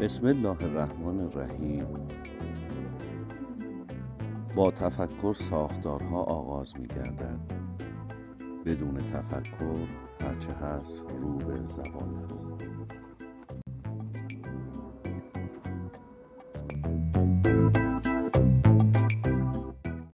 بسم الله الرحمن الرحیم. با تفکر ساختارها آغاز می گردد بدون تفکر هرچه هست رو به زوال است.